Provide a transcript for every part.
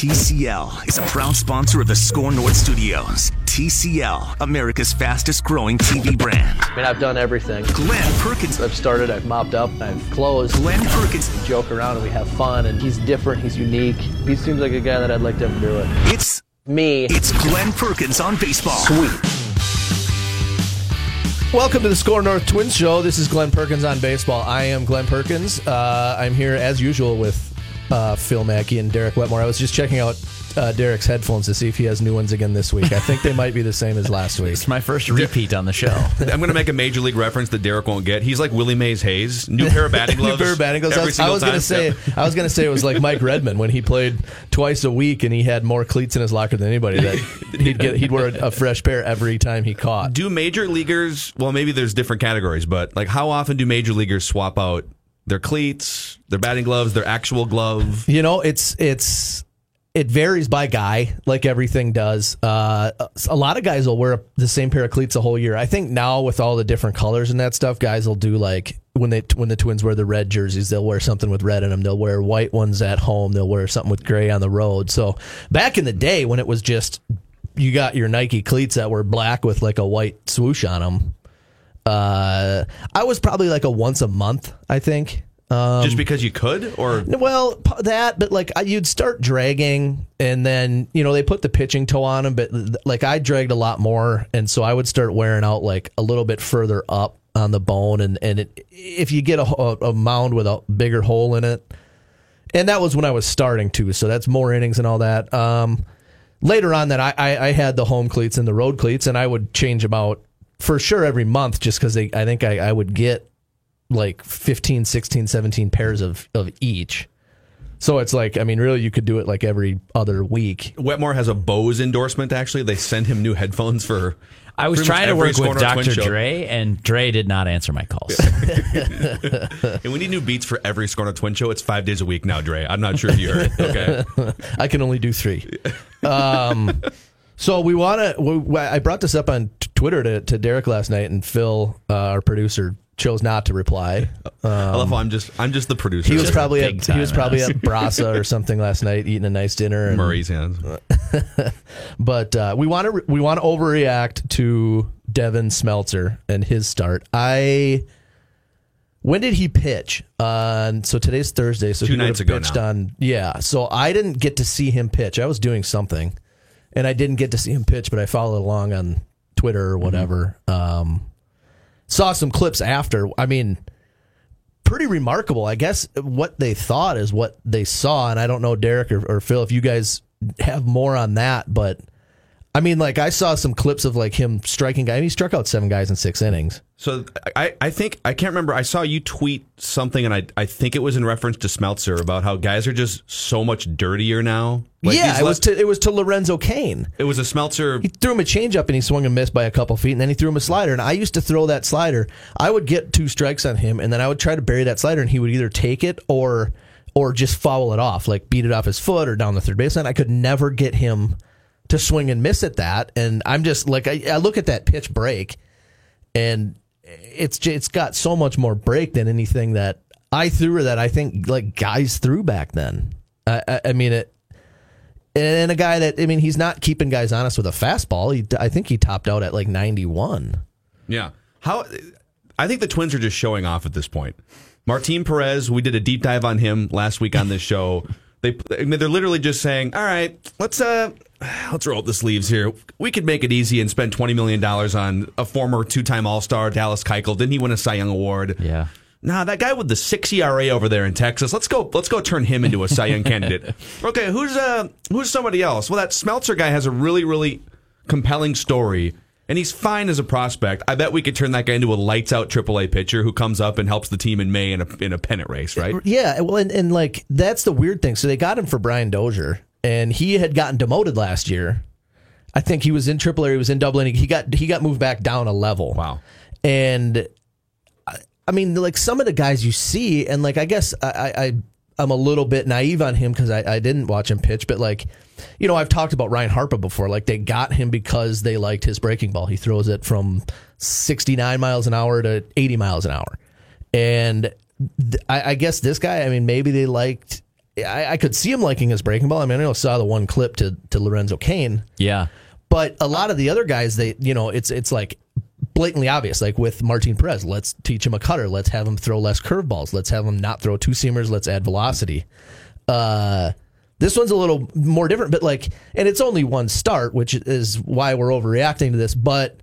TCL is a proud sponsor of the SKOR North Studios. TCL, America's fastest growing TV brand. I mean, I've done everything. Glen Perkins. I've started, I've mopped up, I've closed. Glen Perkins. We joke around and we have fun, and he's different, he's unique. He seems like a guy that I'd like to have do it. It's Me. it's Glen Perkins on baseball. Sweet. Welcome to the SKOR North Twins Show. This is Glen Perkins on baseball. I am Glen Perkins. Uh, I'm here as usual with uh, Phil Mackey and Derek Wetmore. I was just checking out uh, Derek's headphones to see if he has new ones again this week. I think they might be the same as last week. It's my first repeat on the show. I'm going to make a major league reference that Derek won't get. He's like Willie Mays Hayes. New pair of batting gloves. New gloves. pair of batting gloves. I every was, I was gonna say, I was gonna say it was like Mike Redmond when he played twice a week and he had more cleats in his locker than anybody. That he'd get, he'd wear a fresh pair every time he caught. Do major leaguers? Well, maybe there's different categories, but like, how often do major leaguers swap out their cleats, their batting gloves, their actual glove? You know, it's it's it varies by guy, like everything does. Uh, a lot of guys will wear the same pair of cleats the whole year. I think now with all the different colors and that stuff, guys will do like when they when the Twins wear the red jerseys, they'll wear something with red in them. They'll wear white ones at home. They'll wear something with gray on the road. So back in the day when it was just you got your Nike cleats that were black with like a white swoosh on them. Uh, I was probably like a once a month, I think. Um, Just because you could, or well, that, but like you'd start dragging, and then you know they put the pitching toe on them, but like I dragged a lot more, and so I would start wearing out like a little bit further up on the bone, and and it, if you get a, a, a mound with a bigger hole in it, and that was when I was starting to, so that's more innings and all that. Um, later on, that I, I I had the home cleats and the road cleats, and I would change them out for sure every month, just because I think I, I would get like 15 16 17 pairs of of each so it's like i mean really you could do it like every other week Wetmore has a Bose endorsement. Actually, they send him new headphones for. I was trying to work with Dr. show. Dre, and Dre did not answer my calls. And we need new beats for every SKOR North Twin show. It's five days a week now, Dre. I'm not sure if you heard. Okay. i can only do three um so we want to i brought this up on twitter to, to derek last night and phil uh, our producer chose not to reply I love how I'm just I'm just the producer. he was probably at he was probably at brasa or something last night eating a nice dinner and Murray's hands. but uh, we want to we want to overreact to Devin Smeltzer and his start. I when did he pitch? Uh, so today's Thursday. So Two he nights ago pitched now. on yeah. So I didn't get to see him pitch. I was doing something, and I didn't get to see him pitch. But I followed along on Twitter or whatever. Um, saw some clips after. I mean. Pretty remarkable. I guess what they thought is what they saw, and I don't know, Derek or, or Phil, if you guys have more on that, but I mean, like I saw some clips of like him striking guys. He struck out seven guys in six innings. So I, I think I can't remember. I saw you tweet something, and I I think it was in reference to Smeltzer about how guys are just so much dirtier now. Like yeah, it was to it was to Lorenzo Cain. it was a Smeltzer. He threw him a changeup and he swung and missed by a couple feet, and then he threw him a slider. And I used to throw that slider. I would get two strikes on him, and then I would try to bury that slider, and he would either take it or or just foul it off, like beat it off his foot or down the third baseline. I could never get him to swing and miss at that. And I'm just like I, I look at that pitch break, and it's it's got so much more break than anything that I threw or that I think like guys threw back then. I, I, I mean it and a guy that I mean he's not keeping guys honest with a fastball. He, I think he topped out at like 91. Yeah. How I think the Twins are just showing off at this point. Martin Perez, we did a deep dive on him last week on this show. They I mean, they're literally just saying, "All right, let's uh let's roll up the sleeves here. We could make it easy and spend 20 million dollars on a former two-time All-Star Dallas Keuchel. Didn't he win a Cy Young award?" yeah. Nah, that guy with the six ERA over there in Texas. Let's go. Let's go turn him into a Cy Young candidate. Okay, who's uh who's somebody else? Well, that Smeltzer guy has a really really compelling story, and he's fine as a prospect. I bet we could turn that guy into a lights out AAA pitcher who comes up and helps the team in May in a in a pennant race, right? Yeah, well, and, and like that's the weird thing. So they got him for Brian Dozier, and he had gotten demoted last year. I think he was in AAA. He was in Double A. He got he got moved back down a level. Wow. and I, I mean, like some of the guys you see, and like I guess I, I, I I'm a little bit naive on him because I, I didn't watch him pitch, but like, you know, I've talked about Ryan Harper before. Like they got him because they liked his breaking ball. He throws it from 69 miles an hour to 80 miles an hour, and th- I, I guess this guy. I mean, maybe they liked I, I could see him liking his breaking ball. I mean, I saw the one clip to to Lorenzo Cain, Yeah. but a lot of the other guys, they you know, it's it's like blatantly obvious. Like with Martin Perez, let's teach him a cutter. Let's have him throw less curveballs. Let's have him not throw two seamers. Let's add velocity. Uh, this one's a little more different, but like, and it's only one start, which is why we're overreacting to this. But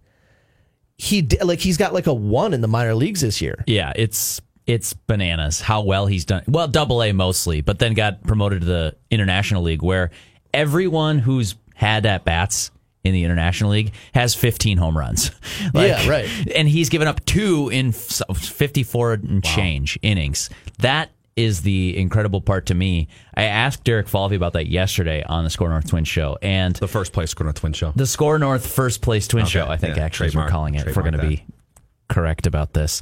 he like he's got like a one in the minor leagues this year. Yeah, it's it's bananas how well he's done. Well, double A mostly, but then got promoted to the International League where everyone who's had at bats in the International League has 15 home runs. Yeah, right. And he's given up two in 54 and change innings. That is the incredible part to me. I asked Derek Falvey about that yesterday on the SKOR North Twin Show, and The first place SKOR North Twin Show. the SKOR North first place twin Okay, show, I think yeah, actually we're calling it. If we're going to be correct about this.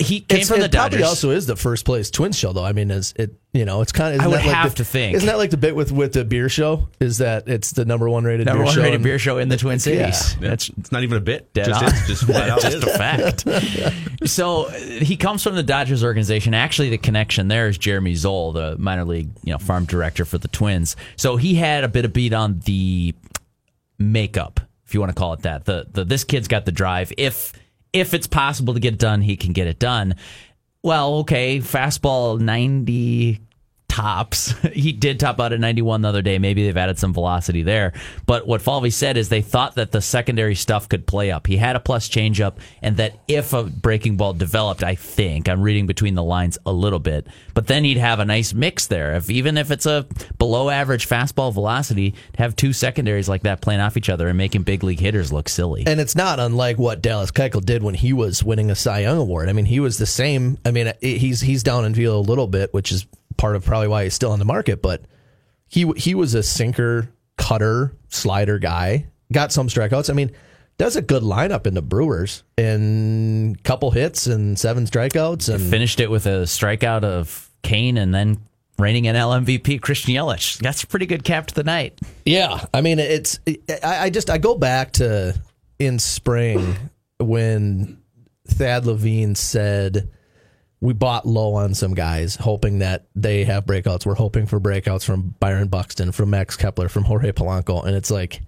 He came It's, from the Dodgers. it probably also is the first place Twins show, though. I mean, is it? You know, it's kind of. I would like have the, to think. Isn't that like the bit with with the beer show? Is that it's the number one rated number beer one show? rated in- beer show in the Twin Cities. Yeah, That's it's not even a bit. dead just on. is, just flat out just a fact. so uh, he comes from the Dodgers organization. Actually, the connection there is Jeremy Zoll, the minor league you know farm director for the Twins. So he had a bit of beat on the makeup, if you want to call it that. The the this kid's got the drive. If if it's possible to get it done, he can get it done. Well, okay, fastball ninety tops. he did top out at 91 the other day. Maybe they've added some velocity there. But what Falvey said is they thought that the secondary stuff could play up. He had a plus changeup, and that if a breaking ball developed, I think I'm reading between the lines a little bit, but then he'd have a nice mix there. If even if it's a below average fastball velocity, to have two secondaries like that playing off each other and making big league hitters look silly. And it's not unlike what Dallas Keuchel did when he was winning a Cy Young award. I mean, he was the same. I mean, he's he's down in velo a little bit, which is part of probably why he's still on the market. But he he was a sinker, cutter, slider guy. Got some strikeouts. I mean, does a good lineup in the Brewers and couple hits and seven strikeouts and Finished it with a strikeout of Cain and then reigning NL MVP Christian Yelich. That's a pretty good cap to the night. Yeah, I mean it's. I, I just I go back to in spring when Thad Levine said we bought low on some guys, hoping that they have breakouts. We're hoping for breakouts from Byron Buxton, from Max Kepler, from Jorge Polanco, and it's like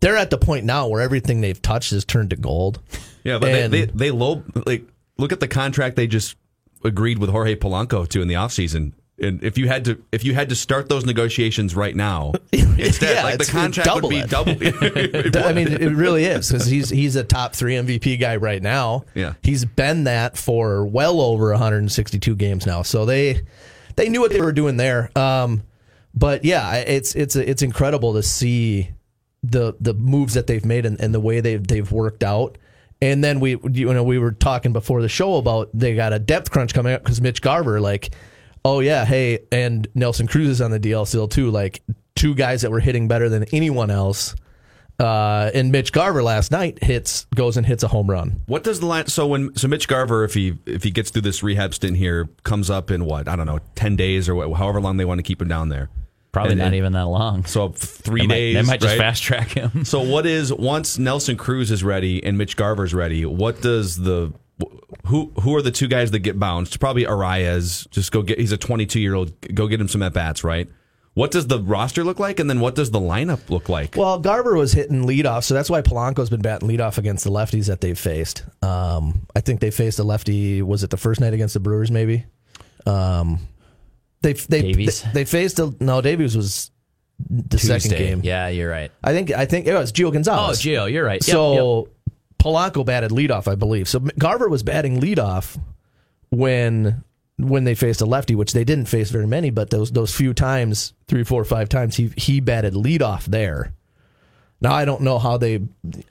they're at the point now where everything they've touched has turned to gold. Yeah, but And- they, they they low like look at the contract they just agreed with Jorge Polanco to in the offseason. And if you had to if you had to start those negotiations right now, instead Yeah, like the contract would be it. double. I mean, it really is because he's he's a top three MVP guy right now. Yeah. he's been that for well over 162 games now. So they they knew what they were doing there. Um, but yeah, it's it's it's incredible to see the the moves that they've made and, and the way they've they've worked out. And then we you know we were talking before the show about they got a depth crunch coming up because Mitch Garver like oh yeah hey and Nelson Cruz is on the DL still too like two guys that were hitting better than anyone else. Uh, and Mitch Garver last night hits goes and hits a home run. What does the line? So when so Mitch Garver, if he if he gets through this rehab stint here, comes up in what I don't know, ten days or what, however long they want to keep him down there. Probably And- not and- even that long. So three they might, days. They might just right? fast track him. So what is once Nelson Cruz is ready and Mitch Garver's ready? What does the who who are the two guys that get bounced? Probably Arraez. Just go get. He's a 22 year old. Go get him some at bats, right? What does the roster look like, and then what does the lineup look like? Well, Garver was hitting leadoff, so that's why Polanco's been batting leadoff against the lefties that they've faced. Um, I think they faced a lefty. Was it the first night against the Brewers? Maybe. Um, they they Davies? they, they faced a, no Davies was the second game. Yeah, you're right. I think I think it was Gio Gonzalez. Oh, Gio, you're right. Yep, So yep. Polanco batted leadoff, I believe. So Garver was batting leadoff when when they faced a lefty, which they didn't face very many, but those those few times, three, four, five times, he he batted leadoff there. Now I don't know how they.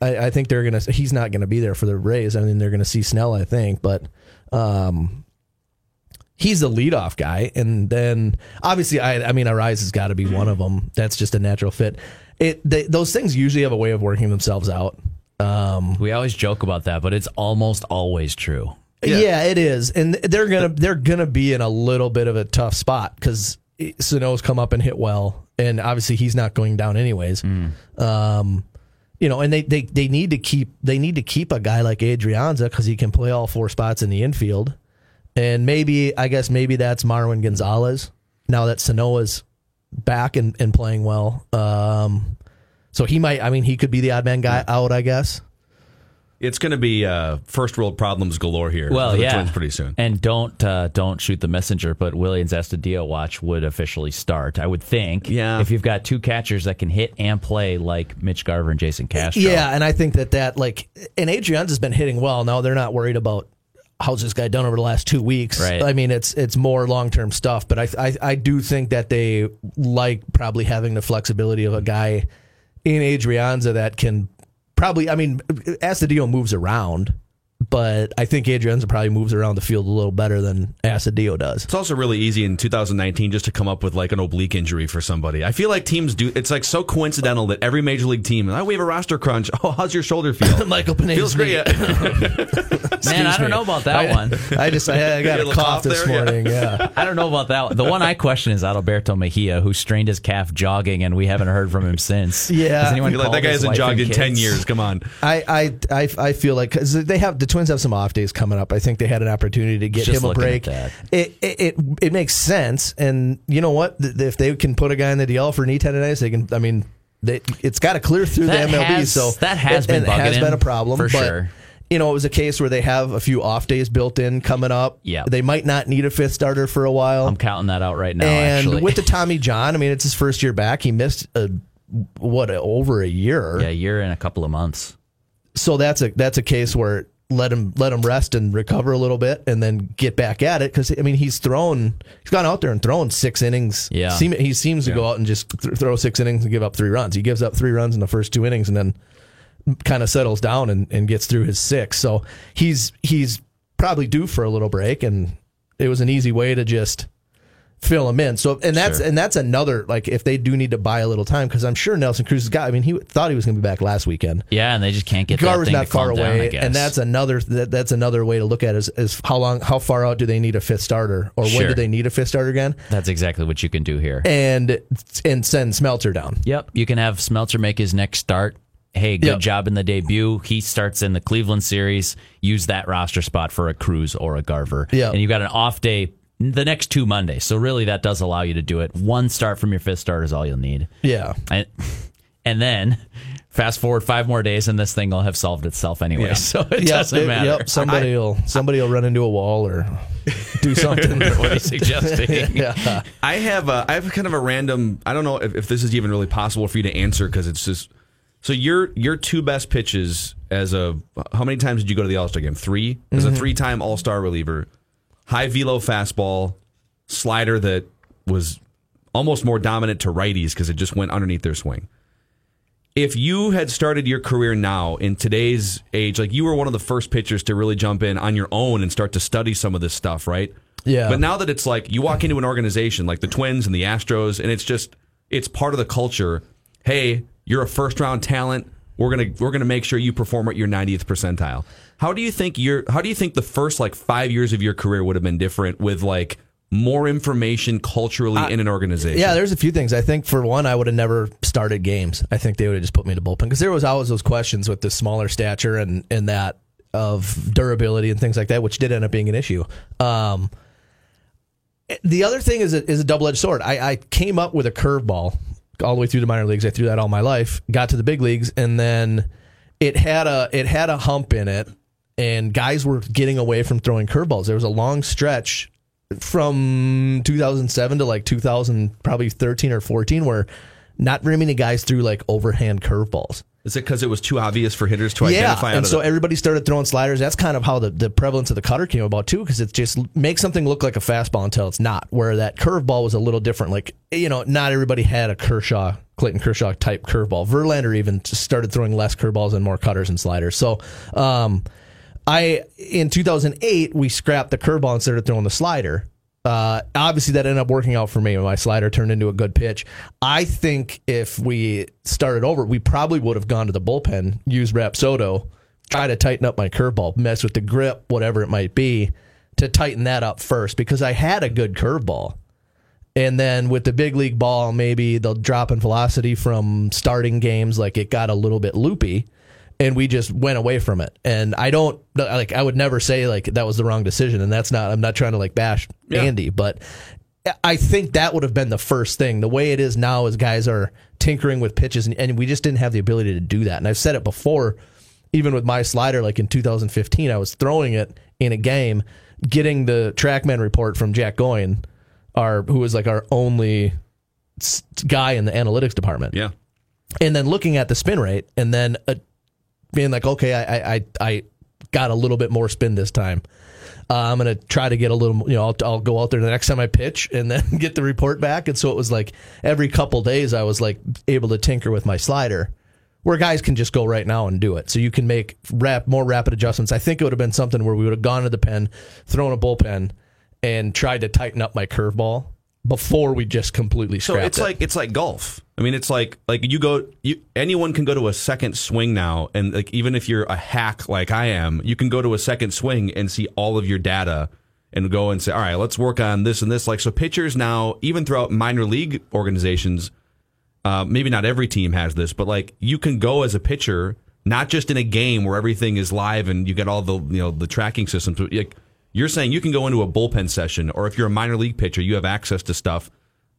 I, I think they're gonna. He's not gonna be there for the Rays. I mean, they're gonna see Snell, I think, but um, he's the leadoff guy, and then obviously, I I mean, Arraez has got to be one of them. That's just a natural fit. It they, those things usually have a way of working themselves out. Um, we always joke about that, but it's almost always true. yeah. it is, and they're gonna they're gonna be in a little bit of a tough spot because Sano's come up and hit well, and obviously he's not going down anyways. Um, you know, and they, they they need to keep they need to keep a guy like Adrianza because he can play all four spots in the infield, and maybe I guess maybe that's Marwin Gonzalez. now that Sano's back and, and playing well. Um, so he might. I mean, he could be the odd man guy out. I guess. It's going to be uh, first world problems galore here. Well, for the yeah, Twins pretty soon. And don't uh, don't shoot the messenger. But Willians Astudillo watch would officially start. I would think. Yeah. If you've got two catchers that can hit and play like Mitch Garver and Jason Castro. Yeah, and I think that that like and Adrianza has been hitting well. Now they're not worried about how's this guy done over the last two weeks. Right. I mean, it's it's more long term stuff, but I, I I do think that they like probably having the flexibility of a guy in Adrianza that can probably. I mean, as the deal moves around. But I think Adrianza probably moves around the field a little better than Astudillo does. It's also really easy in 2019 just to come up with like an oblique injury for somebody. I feel like teams do. It's like so coincidental that every major league team. Oh, we have a roster crunch. Oh, how's your shoulder feel? Michael Pineda Feels great. Yeah. Man, I don't know about that I, one. I just I, I got a a cough cough this there? Yeah. morning. Yeah. I don't know about that one. The one I question is Adalberto Mejia, who strained his calf jogging, and we haven't heard from him since. Yeah. Has anyone like, that guy hasn't jogged and in 10 years. Come on. I, I, I, I feel like because they have the Twins have some off days coming up. I think they had an opportunity to get Just him a break. It, it it it makes sense, and you know what? If they can put a guy in the DL for knee tendonitis, they can. I mean, they, it's got to clear through That the MLB. has- so that has and- been has been a problem for but, sure. You know, it was a case where they have a few off days built in coming up. Yeah. they might not need a fifth starter for a while. I'm counting that out right now. and actually, with the Tommy John, I mean, it's his first year back. He missed a what over a year. yeah, year in a couple of months. so that's a that's a case where let him let him rest and recover a little bit and then get back at it because I mean he's thrown he's gone out there and thrown six innings. Yeah. Seem, he seems to go out and just th- throw six innings and give up three runs. He gives up three runs in the first two innings and then kind of settles down and, and gets through his six. So he's he's probably due for a little break and it was an easy way to just fill him in. So and that's Sure. and that's another like if they do need to buy a little time because I'm sure Nelson Cruz has got. I mean he thought he was going to be back last weekend. Yeah, and they just can't get Garver's that thing not far down, away, guess. and that's another that, that's another way to look at it is, is how long how far out do they need a fifth starter, or when do they need a fifth starter again, that's exactly what you can do here. and and send Smeltzer down. Yep, you can have Smeltzer make his next start. Hey, good Yep. job in the debut. He starts in the Cleveland series. Use that roster spot for a Cruz or a Garver. Yep. and you've got an off day the next two Mondays. So really, that does allow you to do it. One start from your fifth start is all you'll need. Yeah, And, and then fast forward five more days, and this thing will have solved itself anyway. Yeah. So it Yep, doesn't it- matter. Yep, somebody will somebody will run into a wall or do something. what he's suggesting. yeah, I have a, I have kind of a random. I don't know if, if this is even really possible for you to answer because it's just. So your your two best pitches as a how many times did you go to the All Star game? Three as a mm-hmm. three time All Star reliever, high velo fastball, slider that was almost more dominant to righties because it just went underneath their swing. If you had started your career now in today's age, like you were one of the first pitchers to really jump in on your own and start to study some of this stuff, right? Yeah. But now that it's like you walk into an organization like the Twins and the Astros, and it's just it's part of the culture. Hey, you're a first round talent. We're gonna we're gonna make sure you perform at your 90th percentile. How do you think your How do you think the first like five years of your career would have been different with like more information culturally in an organization? yeah. There's a few things. I think for one, I would have never started games. I think they would have just put me to bullpen because there was always those questions with the smaller stature and and that of durability and things like that, which did end up being an issue. Um, the other thing is a, is a double edged sword. I, I came up with a curveball all the way through the minor leagues. I threw that all my life. Got to the big leagues, and then it had a it had a hump in it, and guys were getting away from throwing curveballs. There was a long stretch from 2007 to like 2000, probably 13 or 14, where not very many guys threw like overhand curveballs. Is it because it was too obvious for hitters to identify? out and so the- everybody started throwing sliders. That's kind of how the, the prevalence of the cutter came about too, because it just makes something look like a fastball until it's not. Where that curveball was a little different. Like you know, not everybody had a Kershaw, Clayton Kershaw type curveball. Verlander even started throwing less curveballs and more cutters and sliders. So, um, I in 2008 we scrapped the curveball and started throwing the slider. Uh, obviously, that ended up working out for me. My slider turned into a good pitch. I think if we started over, we probably would have gone to the bullpen, used Rapsodo, try to tighten up my curveball, mess with the grip, whatever it might be, to tighten that up first because I had a good curveball. And then with the big league ball, maybe they'll drop in velocity from starting games, like it got a little bit loopy, and we just went away from it. And I don't like I would never say like that was the wrong decision, and that's not I'm not trying to like bash Andy, but I think that would have been the first thing. The way it is now is guys are tinkering with pitches, and, and we just didn't have the ability to do that. And I've said it before, even with my slider, like in 2015, I was throwing it in a game, getting the TrackMan report from Jack Goin, our who was like our only guy in the analytics department Yeah. and then looking at the spin rate and then uh, being like, okay, I, I, I, got a little bit more spin this time. Uh, I'm to try to get a little, you know, I'll, I'll go out there the next time I pitch and then get the report back. And so it was like every couple days I was like able to tinker with my slider where guys can just go right now and do it. So you can make rap, more rapid adjustments. I think it would have been something where we would have gone to the pen, thrown a bullpen and tried to tighten up my curveball before we just completely So it's it. like it's like golf. I mean, it's like like you go. You, anyone can go to a second swing now, and like even if you're a hack like I am, you can go to a second swing and see all of your data and go and say, all right, let's work on this and this. Like so, pitchers now, even throughout minor league organizations, uh, maybe not every team has this, but like you can go as a pitcher, not just in a game where everything is live and you get all the you know the tracking systems. But like you're saying, you can go into a bullpen session, or if you're a minor league pitcher, you have access to stuff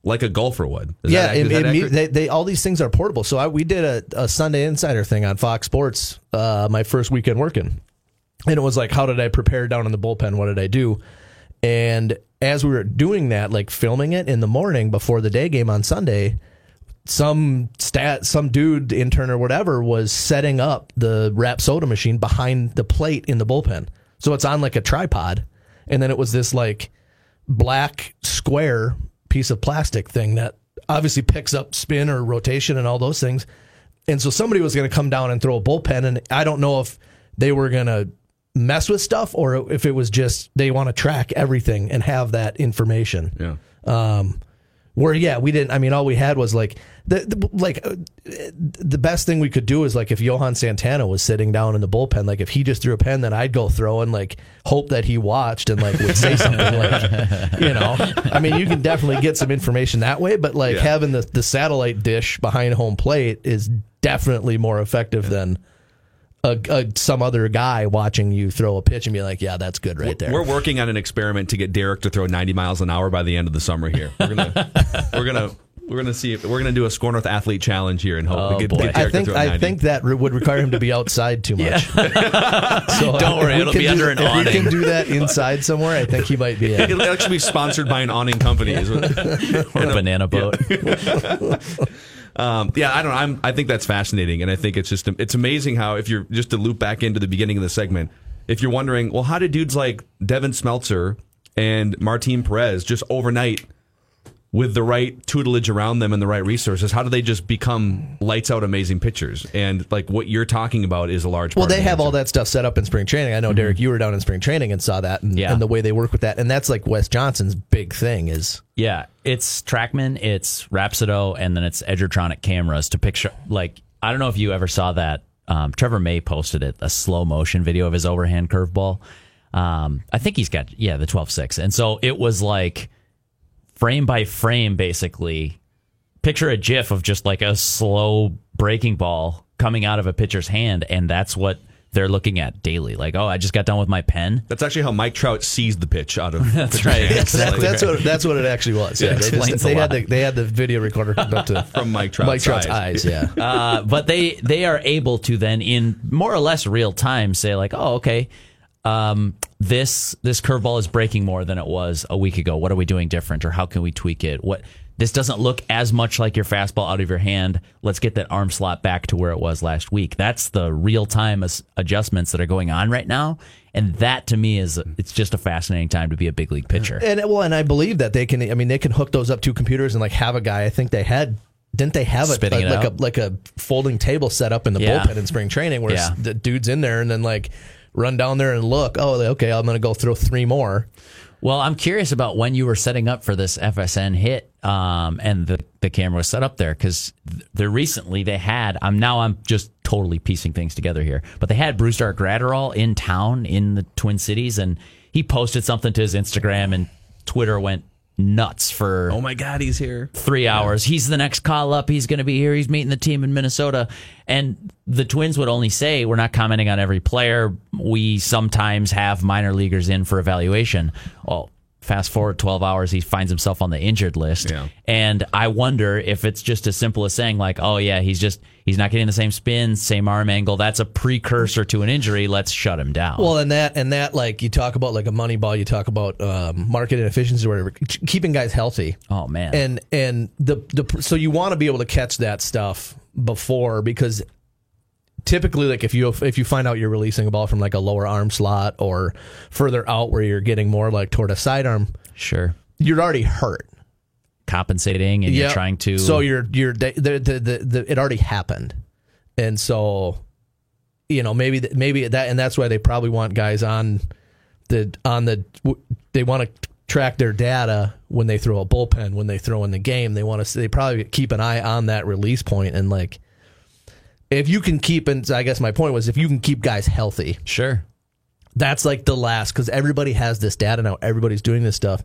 like a golfer would. Is yeah, that, it, it- they, they all these things are portable. So I, we did a, a Sunday Insider thing on Fox Sports uh, my first weekend working, and it was like, how did I prepare down in the bullpen? What did I do? And as we were doing that, like filming it in the morning before the day game on Sunday, some stat, some dude intern or whatever was setting up the Rapsodo machine behind the plate in the bullpen. So it's on like a tripod, and then it was this like black square piece of plastic thing that obviously picks up spin or rotation and all those things. And so somebody was going to come down and throw a bullpen, and I don't know if they were going to mess with stuff or if it was just they want to track everything and have that information. yeah. Um, where yeah, we didn't. I mean, all we had was like the, the like uh, the best thing we could do is like if Johan Santana was sitting down in the bullpen, like if he just threw a pen, then I'd go throw and like hope that he watched and like would say something like, you know. I mean, you can definitely get some information that way, but like Yeah. having the the satellite dish behind home plate is definitely more effective than. A, a, some other guy watching you throw a pitch and be like, "Yeah, that's good right there." We're working on an experiment to get Derek to throw 90 miles an hour by the end of the summer here. We're gonna we're gonna we're gonna see if we're gonna do a SKOR North athlete challenge here and hope Oh, we get, boy. get I Derek think to throw 90. I think that re- would require him to be outside too much. so Don't worry, we it'll can be do under that- an if awning. we can do that inside somewhere, I think he might be. In. It'll actually be sponsored by an awning company. Is what, or a banana boat. Um, yeah, I don't. I'm, I think that's fascinating, and I think it's just it's amazing how if you're just to loop back into the beginning of the segment, if you're wondering, well, how did dudes like Devin Smeltzer and Martin Perez just overnight with the right tutelage around them and the right resources, how do they just become lights out amazing pitchers? And like what you're talking about is a large. Well, part of they the have all that stuff set up in spring training. I know, Derek, you were down in spring training and saw that, and, Yeah. and the way they work with that, and that's like Wes Johnson's big thing is Yeah, it's Trackman, it's Rapsodo, and then it's Edgertronic cameras to picture. Like, I don't know if you ever saw that. Um, Trevor May posted it, a slow motion video of his overhand curveball. Um, I think he's got, yeah, the 12 6. And so it was like frame by frame, basically. Picture a GIF of just like a slow breaking ball coming out of a pitcher's hand, and that's what they're looking at daily. Like, oh, I just got done with my pen. That's actually how Mike Trout sees the pitch out of. That's right. that, that's what that's what it actually was. Yeah, they, just, they had the they had the video recorder hooked up to From Mike Trout's Mike Trout's eyes. eyes. Yeah, uh, but they they are able to then in more or less real time say like, oh, okay, um, this this curveball is breaking more than it was a week ago. What are we doing different, or how can we tweak it? What this doesn't look as much like your fastball out of your hand. Let's get that arm slot back to where it was last week. That's the real time as- adjustments that are going on right now, and that to me is it's just a fascinating time to be a big league pitcher. and well, and I believe that they can. I mean, they can hook those up to computers and like have a guy. I think they had. Didn't they have a, Spitting like a like a folding table set up in the Yeah. bullpen in spring training where Yeah. the dude's in there and then like run down there and look. Oh, okay, I'm going to go throw three more. Well, I'm curious about when you were setting up for this FSN hit, um, and the the camera was set up there because there recently they had. I'm now I'm just totally piecing things together here, but they had Brusdar Graterol in town in the Twin Cities, and he posted something to his Instagram, and Twitter went nuts for Oh my God, he's here. three hours. He's the next call up. He's going to be here. He's meeting the team in Minnesota. And the Twins would only say, we're not commenting on every player. We sometimes have minor leaguers in for evaluation. Well, fast forward 12 hours, he finds himself on the injured list. Yeah. And I wonder if it's just as simple as saying, like, oh, yeah, he's just, he's not getting the same spin, same arm angle. That's a precursor to an injury. Let's shut him down. Well, and that and that like you talk about like a money ball, you talk about um, market inefficiency or whatever, keeping guys healthy. oh, man. And and the the so you want to be able to catch that stuff before because typically like if you if you find out you're releasing a ball from like a lower arm slot or further out where you're getting more like toward a sidearm, sure. you're already hurt. Compensating and you're trying to. So you're you're the, the, the, the it already happened, and so you know maybe maybe that and that's why they probably want guys on the on the they want to track their data when they throw a bullpen when they throw in the game they want to they probably keep an eye on that release point and like if you can keep and I guess my point was if you can keep guys healthy Sure. that's like the last because everybody has this data now. Everybody's doing this stuff.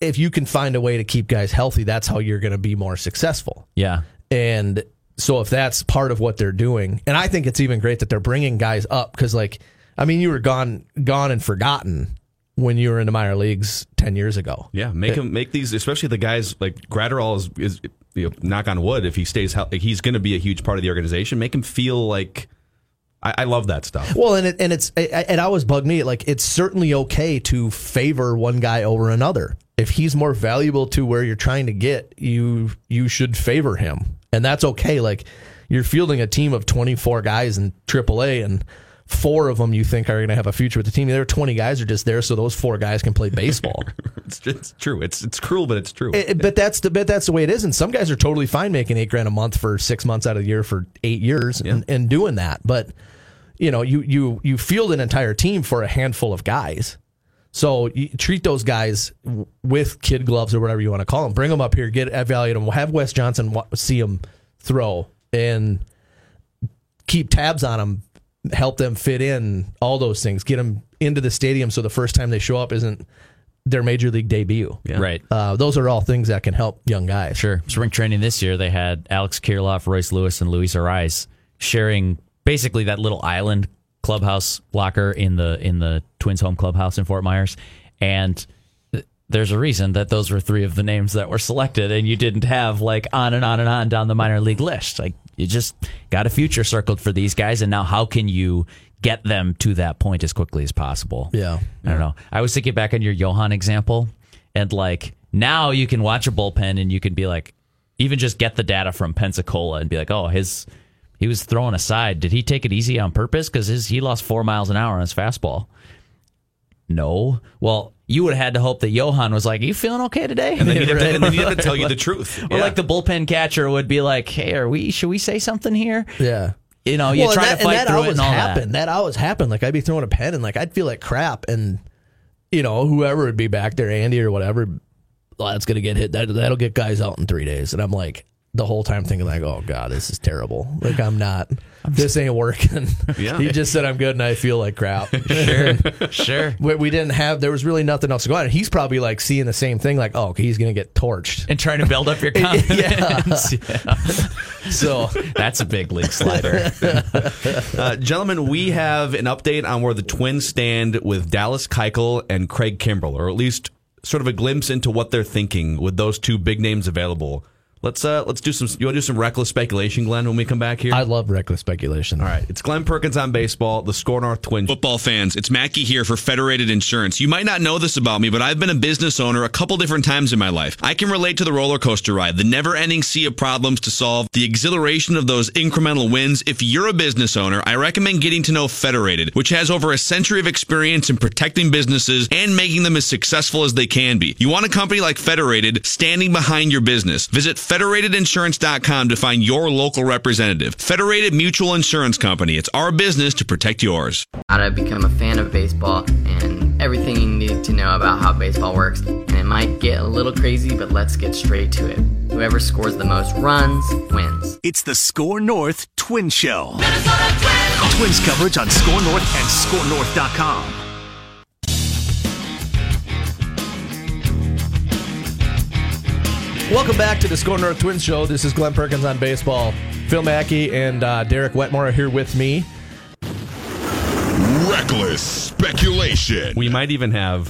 If you can find a way to keep guys healthy, that's how you're going to be more successful. Yeah. And so if that's part of what they're doing, and I think it's even great that they're bringing guys up because, like, I mean, you were gone, gone and forgotten when you were in the minor leagues ten years ago. Yeah, make eh him make these, especially the guys like Graterol is, is you know, knock on wood. If he stays, he's going to be a huge part of the organization. Make him feel like I, I love that stuff. Well, and it, and it's it, it always bugged me. Like it's certainly okay to favor one guy over another. If he's more valuable to where you're trying to get, you you should favor him, and that's okay. Like you're fielding a team of 24 guys in AAA, and four of them you think are going to have a future with the team. The other 20 guys are just there so those four guys can play baseball. It's, it's true. It's it's cruel, but it's true. It- but that's the but that's the way it is. And some guys are totally fine making eight grand a month for six months out of the year for eight years and, and doing that. But you know, you you you field an entire team for a handful of guys. So you treat those guys with kid gloves or whatever you want to call them. Bring them up here, get evaluate them. Have Wes Johnson see them throw and keep tabs on them. Help them fit in all those things. Get them into the stadium so the first time they show up isn't their major league debut. Right. Uh, those are all things that can help young guys. Sure. Spring training this year, they had Alex Kirilloff, Royce Lewis, and Luis Arraez sharing basically that little island clubhouse locker in the in the Twins home clubhouse in Fort Myers, and th- there's a reason that those were three of the names that were selected, and you didn't have like on and on and on down the minor league list. Like you just got a future circled for these guys, and now how can you get them to that point as quickly as possible? Yeah. I don't know. I was thinking back on your Johan example, and like now you can watch a bullpen and you can be like, even just get the data from Pensacola and be like, oh, his he was throwing aside. Did he take it easy on purpose? Because his he lost four miles an hour on his fastball. No. Well, you would have had to hope that Johan was like, Are "You feeling okay today?" and then he'd have to, and then he'd have to tell you the truth. Or Yeah. like the bullpen catcher would be like, "Hey, are we? Should we say something here?" Yeah. You know, you Well, try that, to fight and that through it always and all happened. that. That. always happened. Like I'd be throwing a pen and like I'd feel like crap, and you know whoever would be back there, Andy or whatever, well, that's gonna get hit. That that'll get guys out in three days. And I'm like the whole time thinking like, oh god, this is terrible. Like I'm not. This ain't working. Yeah. he just said I'm good, and I feel like crap. Sure, sure. we, we didn't have. There was really nothing else to go on. And he's probably like seeing the same thing. Like, oh, okay, he's gonna get torched. And trying to build up your confidence. Yeah. So That's a big league slider. Uh, gentlemen, we have an update on where the Twins stand with Dallas Keuchel and Craig Kimbrel, or at least sort of a glimpse into what they're thinking with those two big names available. Let's uh, let's do some. You want to do some reckless speculation, Glen, when we come back here? I love reckless speculation. All right, it's Glen Perkins on baseball. The SKOR North Twins. Football fans, it's Mackey here for Federated Insurance. You might not know this about me, but I've been a business owner a couple different times in my life. I can relate to the roller coaster ride, the never ending sea of problems to solve, the exhilaration of those incremental wins. If you're a business owner, I recommend getting to know Federated, which has over a century of experience in protecting businesses and making them as successful as they can be. You want a company like Federated standing behind your business. Visit federatedinsurance.com to find your local representative. Federated Mutual Insurance Company. It's our business to protect yours. how to become a fan of baseball and everything you need to know about how baseball works. And it might get a little crazy, but let's get straight to it. Whoever scores the most runs wins. It's the SKOR North Twin Show. Twins coverage on SKOR North and SKORNorth.com. Welcome back to the SKOR North Twins Show. This is Glen Perkins on baseball. Phil Mackey and uh, Derek Wetmore are here with me. Reckless speculation. We might even have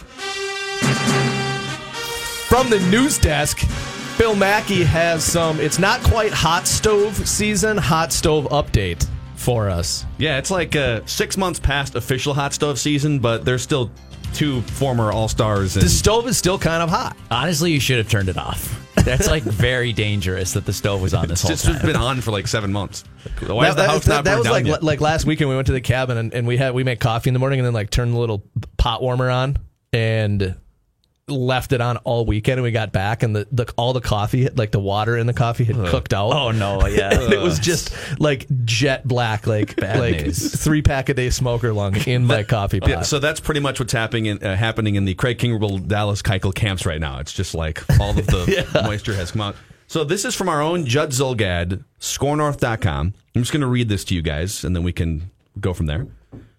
From the news desk, Phil Mackey has some. It's not quite hot stove season. Hot stove update for us. Yeah, it's like uh, six months past official hot stove season, but there's still two former All Stars. The stove is still kind of hot. Honestly, you should have turned it off. That's like very dangerous that the stove was on this whole It's just time. been on for like seven months. Why is that, the house that- not that burned was down like yet? like last weekend we went to the cabin and, and we had we made coffee in the morning and then like turned the little pot warmer on and left it on all weekend and we got back and the, the all the coffee like the water in the coffee had cooked out. oh no, yeah. It was just like jet black, like Bad like news. three pack a day smoker lung in my coffee pot. Yeah, so that's pretty much what's happening in, uh, happening in the Craig Kingerville Dallas Keuchel camps right now. It's just like all of the moisture has come out. So this is from our own Judd Zulgad, skornorth.com. I'm just going to read this to you guys, and then we can go from there.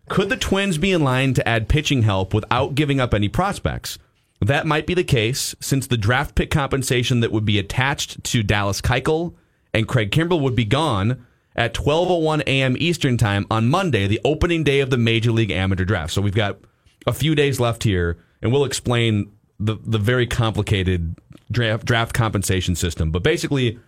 Could the Twins be in line to add pitching help without giving up any prospects? That might be the case, since the draft pick compensation that would be attached to Dallas Keuchel and Craig Kimbrel would be gone at 12:01 a.m. Eastern Time on Monday, the opening day of the Major League Amateur Draft. So we've got a few days left here, and we'll explain the the very complicated draft draft compensation system. But basically,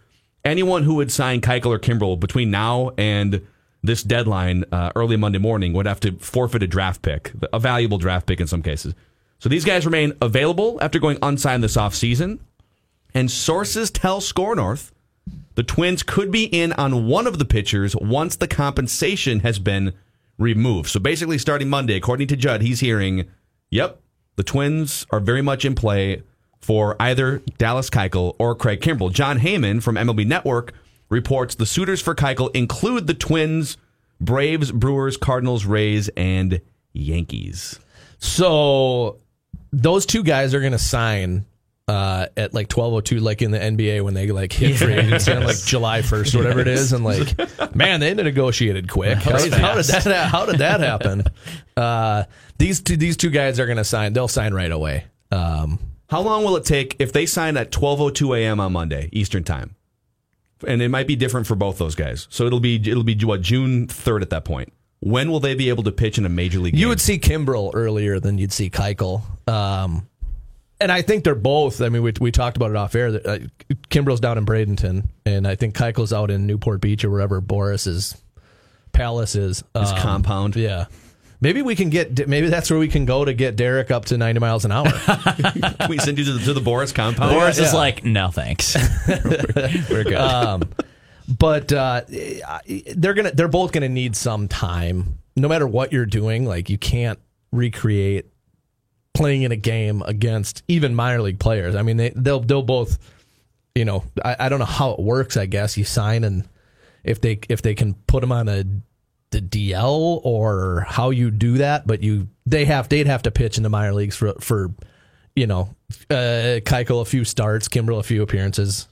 anyone who would sign Keuchel or Kimbrel between now and this deadline, uh, early Monday morning, would have to forfeit a draft pick, a valuable draft pick in some cases. So these guys remain available after going unsigned this offseason. And sources tell SKOR North the Twins could be in on one of the pitchers once the compensation has been removed. So basically, starting Monday, according to Judd, he's hearing, yep, the Twins are very much in play for either Dallas Keuchel or Craig Kimbrel. Jon Heyman from MLB Network reports the suitors for Keuchel include the Twins, Braves, Brewers, Cardinals, Rays, and Yankees. So those two guys are going to sign uh, at like twelve oh two, like in the NBA when they like hit free agency on like July first or whatever it is, and like, man, they negotiated quick. How did that? How did that happen? Uh, these two, these two guys are going to sign. They'll sign right away. Um, How long will it take if they sign at 12:02 a.m. on Monday Eastern Time? And it might be different for both those guys. So it'll be it'll be what June 3rd at that point. When will they be able to pitch in a major league? you game? would see Kimbrel earlier than you'd see Keuchel. Um, and I think they're both. I mean, we, we talked about it off air. That, uh, Kimbrel's down in Bradenton, and I think Keuchel's out in Newport Beach or wherever Boris's palace is. his Um, compound. Yeah. Maybe we can get. Maybe that's where we can go to get Derek up to ninety miles an hour. Can we send you to the, to the Boris compound? Boris is like, no thanks. We're good. Um, but uh, they're gonna. They're both gonna need some time. No matter what you're doing, like you can't recreate playing in a game against even minor league players. I mean, they they'll they'll both. You know, I, I don't know how it works. I guess you sign and if they if they can put them on a the DL or how you do that, but you they have they'd have to pitch in the minor leagues for for you know uh, Keuchel a few starts, Kimbrel a few appearances,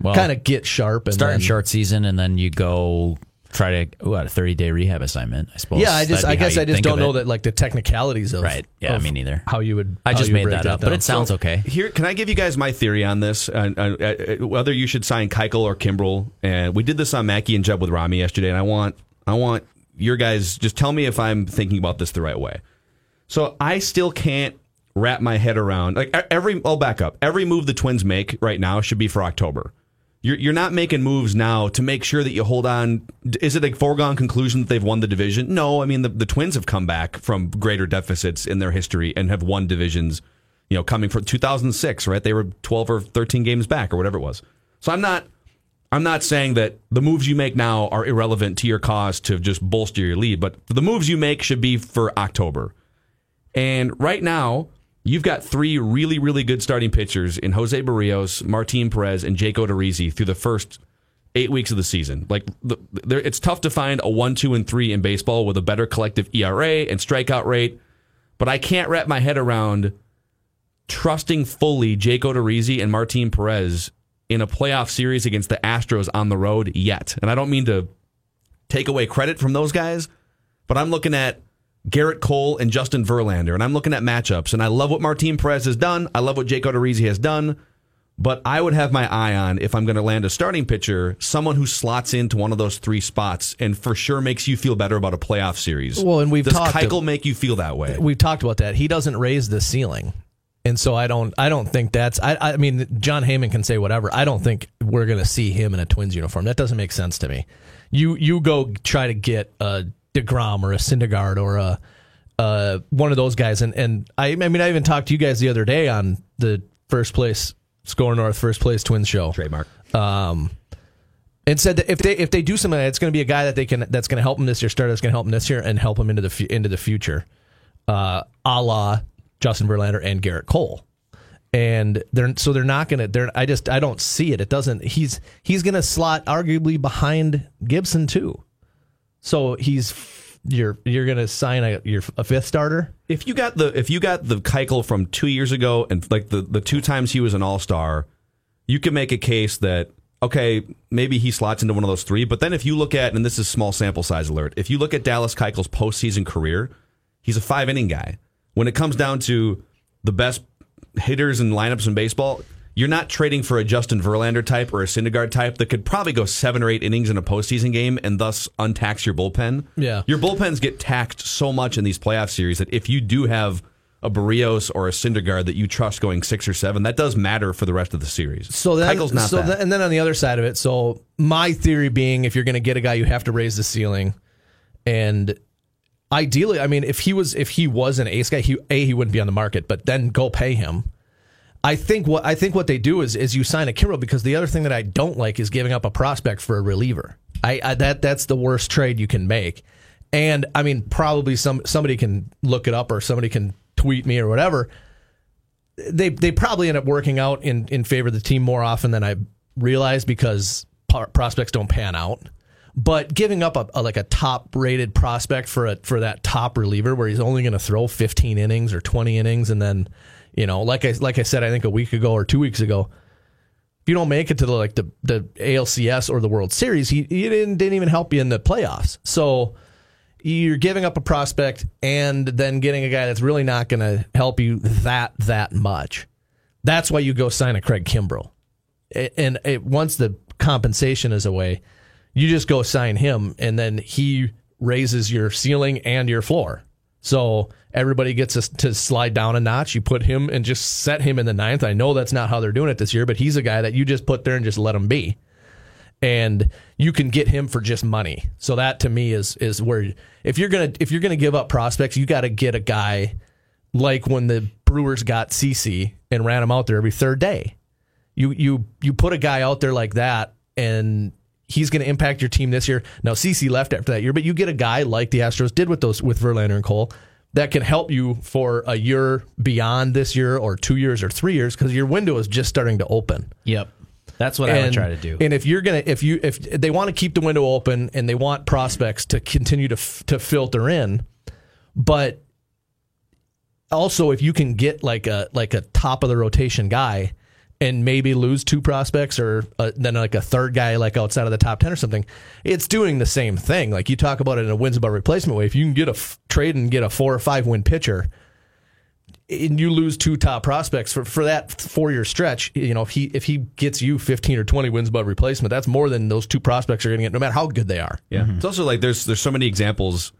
Well, kind of get sharp and start in short season and then you go try to what a thirty day rehab assignment. I suppose. Yeah, I just I guess I just don't know that like the technicalities of Right. Yeah, of me neither. How you would I how just you would made break that up, but down. it sounds okay. Here, can I give you guys my theory on this? Uh, uh, uh, whether you should sign Keuchel or Kimbrel, and we did this on Mackey and Jeb with Rami yesterday, and I want I want your guys just tell me if I'm thinking about this the right way. So I still can't wrap my head around like e- every. I'll back up. Every move the Twins make right now should be for October. You're you're not making moves now to make sure that you hold on. Is it a foregone conclusion that they've won the division? No, I mean the, the Twins have come back from greater deficits in their history and have won divisions. You know, coming from 2006, right? They were 12 or 13 games back or whatever it was. So I'm not I'm not saying that the moves you make now are irrelevant to your cause to just bolster your lead, but the moves you make should be for October. And right now, you've got three really, really good starting pitchers in Jose Berrios, Martin Perez, and Jake Odorizzi through the first eight weeks of the season. Like, the, it's tough to find a one, two, and three in baseball with a better collective ERA and strikeout rate. But I can't wrap my head around trusting fully Jake Odorizzi and Martin Perez in a playoff series against the Astros on the road yet. And I don't mean to take away credit from those guys, but I'm looking at Gerrit Cole and Justin Verlander, and I'm looking at matchups, and I love what Martin Perez has done. I love what Jake Odorizzi has done. But I would have my eye on if I'm going to land a starting pitcher, someone who slots into one of those three spots and for sure makes you feel better about a playoff series. Well, and we've Does talked- Keuchel make you feel that way? We've talked about that. He doesn't raise the ceiling. And so I don't I don't think that's I I mean Jon Heyman can say whatever. I don't think we're gonna see him in a Twins uniform. That doesn't make sense to me. You you go try to get a Degrom or a Syndergaard or a uh, one of those guys. And and I I mean I even talked to you guys the other day on the first place SKOR North first place Twins show Trademark. um, and said that if they if they do something, it's going to be a guy that they can that's going to help them this year, start that's going to help them this year, and help them into the fu- into the future, uh, a la Justin Verlander and Gerrit Cole. And they're so they're not going to. They're I just I don't see it. It doesn't. He's he's going to slot arguably behind Gibson too. So he's you're you're to sign a your a fifth starter. If you got the if you got the Keuchel from two years ago and like the the two times he was an All Star, you can make a case that okay maybe he slots into one of those three. But then if you look at and this is small sample size alert, if you look at Dallas Keuchel's postseason career, he's a five inning guy. When it comes down to the best hitters and lineups in baseball, you're not trading for a Justin Verlander type or a Syndergaard type that could probably go seven or eight innings in a postseason game and thus untax your bullpen. Yeah. Your bullpens get taxed so much in these playoff series that if you do have a Berrios or a Syndergaard that you trust going six or seven, that does matter for the rest of the series. So then, Keuchel's not so then- and then on the other side of it, so my theory being, if you're going to get a guy, you have to raise the ceiling, and ideally, I mean, if he was if he was an ace guy, he a he wouldn't be on the market, but then go pay him. I think what I think what they do is is you sign a Kimbrel because the other thing that I don't like is giving up a prospect for a reliever. I, I that that's the worst trade you can make. And I mean, probably some somebody can look it up or somebody can tweet me or whatever they they probably end up working out in in favor of the team more often than I realize because prospects don't pan out. But giving up a, a like a top rated prospect for a for that top reliever where he's only going to throw 15 innings or 20 innings and then you know like I like I said I think a week ago or 2 weeks ago if you don't make it to the like the the ALCS or the World Series he, he didn't didn't even help you in the playoffs. So you're giving up a prospect and then getting a guy that's really not going to help you that that much. That's why you go sign a Craig Kimbrel. And it, once the compensation is away, you just go sign him, and then he raises your ceiling and your floor. So everybody gets us to slide down a notch. You put him and just set him in the ninth. I know that's not how they're doing it this year, but he's a guy that you just put there and just let him be and you can get him for just money. So that to me is is where if you're gonna if you're gonna give up prospects, you got to get a guy like when the Brewers got CC and ran him out there every third day. You you you put a guy out there like that, and he's going to impact your team this year. Now CC left after that year, but you get a guy like the Astros did with those with Verlander and Cole that can help you for a year beyond this year or two years or three years because your window is just starting to open. Yep. That's what I would try to do. And if you're gonna, if you, if they want to keep the window open and they want prospects to continue to f- to filter in, but also if you can get like a like a top of the rotation guy and maybe lose two prospects or uh, then like a third guy like outside of the top 10 or something it's doing the same thing like you talk about it in a wins above replacement way if you can get a f- trade and get a four or five win pitcher and you lose two top prospects for, for that four year stretch, you know, if he if he gets you fifteen or twenty wins above replacement, that's more than those two prospects are going to get, no matter how good they are. Yeah. It's also like there's there's so many examples.